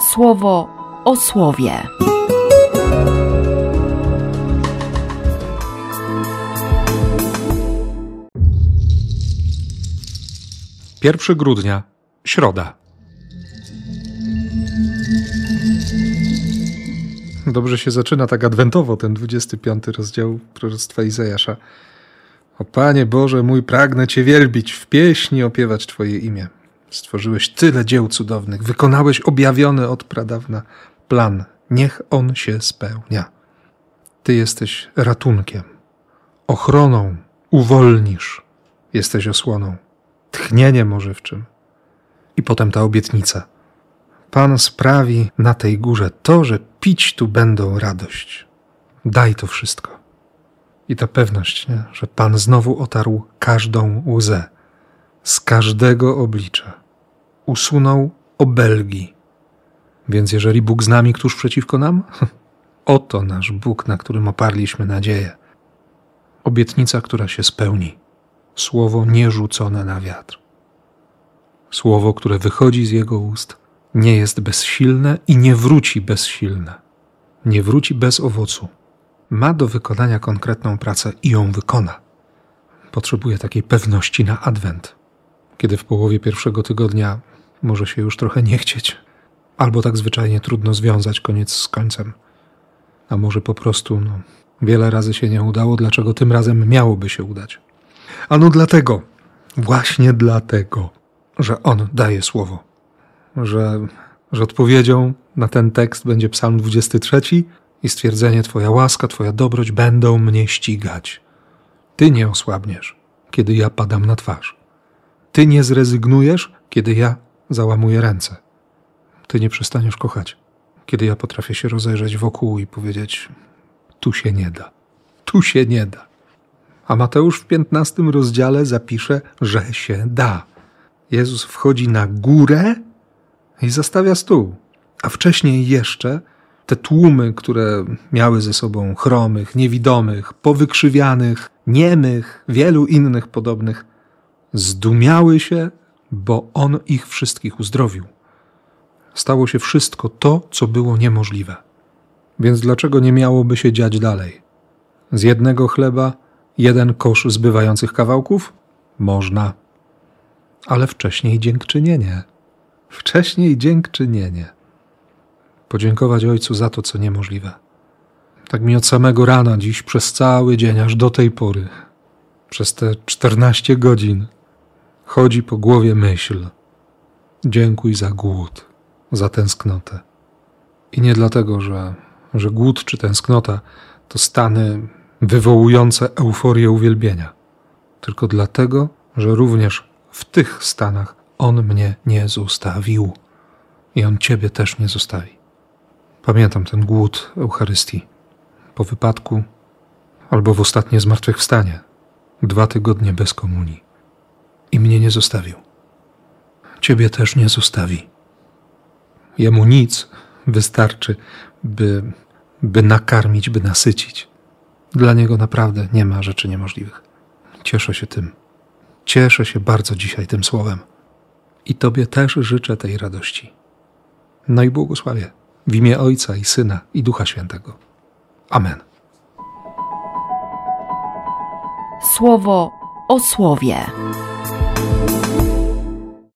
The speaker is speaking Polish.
słowo o słowie. Pierwszy grudnia, środa. Dobrze się zaczyna tak adwentowo ten 25 rozdział proroctwa Izajasza. O Panie Boże mój, pragnę Cię wielbić, w pieśni opiewać Twoje imię. Stworzyłeś tyle dzieł cudownych, wykonałeś objawiony od pradawna plan. Niech on się spełnia. Ty jesteś ratunkiem, ochroną, uwolnisz. Jesteś osłoną, tchnieniem ożywczym. I potem ta obietnica. Pan sprawi na tej górze to, że pić tu będą radość. Daj to wszystko. I ta pewność, nie? że Pan znowu otarł każdą łzę z każdego oblicza. Usunął obelgi. Więc jeżeli Bóg z nami, któż przeciwko nam? Oto nasz Bóg, na którym oparliśmy nadzieję. Obietnica, która się spełni. Słowo nierzucone na wiatr. Słowo, które wychodzi z Jego ust, nie jest bezsilne i nie wróci bezsilne. Nie wróci bez owocu. Ma do wykonania konkretną pracę i ją wykona. Potrzebuje takiej pewności na adwent kiedy w połowie pierwszego tygodnia może się już trochę nie chcieć, albo tak zwyczajnie trudno związać koniec z końcem. A może po prostu no, wiele razy się nie udało, dlaczego tym razem miałoby się udać? Ano dlatego, właśnie dlatego, że On daje słowo, że, że odpowiedzią na ten tekst będzie Psalm 23 i stwierdzenie Twoja łaska, Twoja dobroć będą mnie ścigać. Ty nie osłabniesz, kiedy ja padam na twarz. Ty nie zrezygnujesz, kiedy ja załamuję ręce. Ty nie przestaniesz kochać, kiedy ja potrafię się rozejrzeć wokół i powiedzieć: Tu się nie da, tu się nie da. A Mateusz w piętnastym rozdziale zapisze, że się da. Jezus wchodzi na górę i zastawia stół. A wcześniej jeszcze te tłumy, które miały ze sobą chromych, niewidomych, powykrzywianych, niemych, wielu innych podobnych, zdumiały się, bo On ich wszystkich uzdrowił. Stało się wszystko to, co było niemożliwe. Więc dlaczego nie miałoby się dziać dalej? Z jednego chleba jeden kosz zbywających kawałków? Można. Ale wcześniej dziękczynienie. Wcześniej dziękczynienie. Podziękować Ojcu za to, co niemożliwe. Tak mi od samego rana dziś przez cały dzień, aż do tej pory, przez te 14 godzin, chodzi po głowie myśl: Dziękuj za głód, za tęsknotę. I nie dlatego, że, że głód czy tęsknota to stany wywołujące euforię uwielbienia, tylko dlatego, że również w tych stanach On mnie nie zostawił i On Ciebie też nie zostawi. Pamiętam ten głód Eucharystii po wypadku albo w ostatnie zmartwychwstanie, dwa tygodnie bez komunii i mnie nie zostawił. Ciebie też nie zostawi. Jemu nic wystarczy, by, by nakarmić, by nasycić. Dla niego naprawdę nie ma rzeczy niemożliwych. Cieszę się tym. Cieszę się bardzo dzisiaj tym słowem. I Tobie też życzę tej radości. No i błogosławię w imię Ojca i Syna i Ducha Świętego. Amen. Słowo o słowie.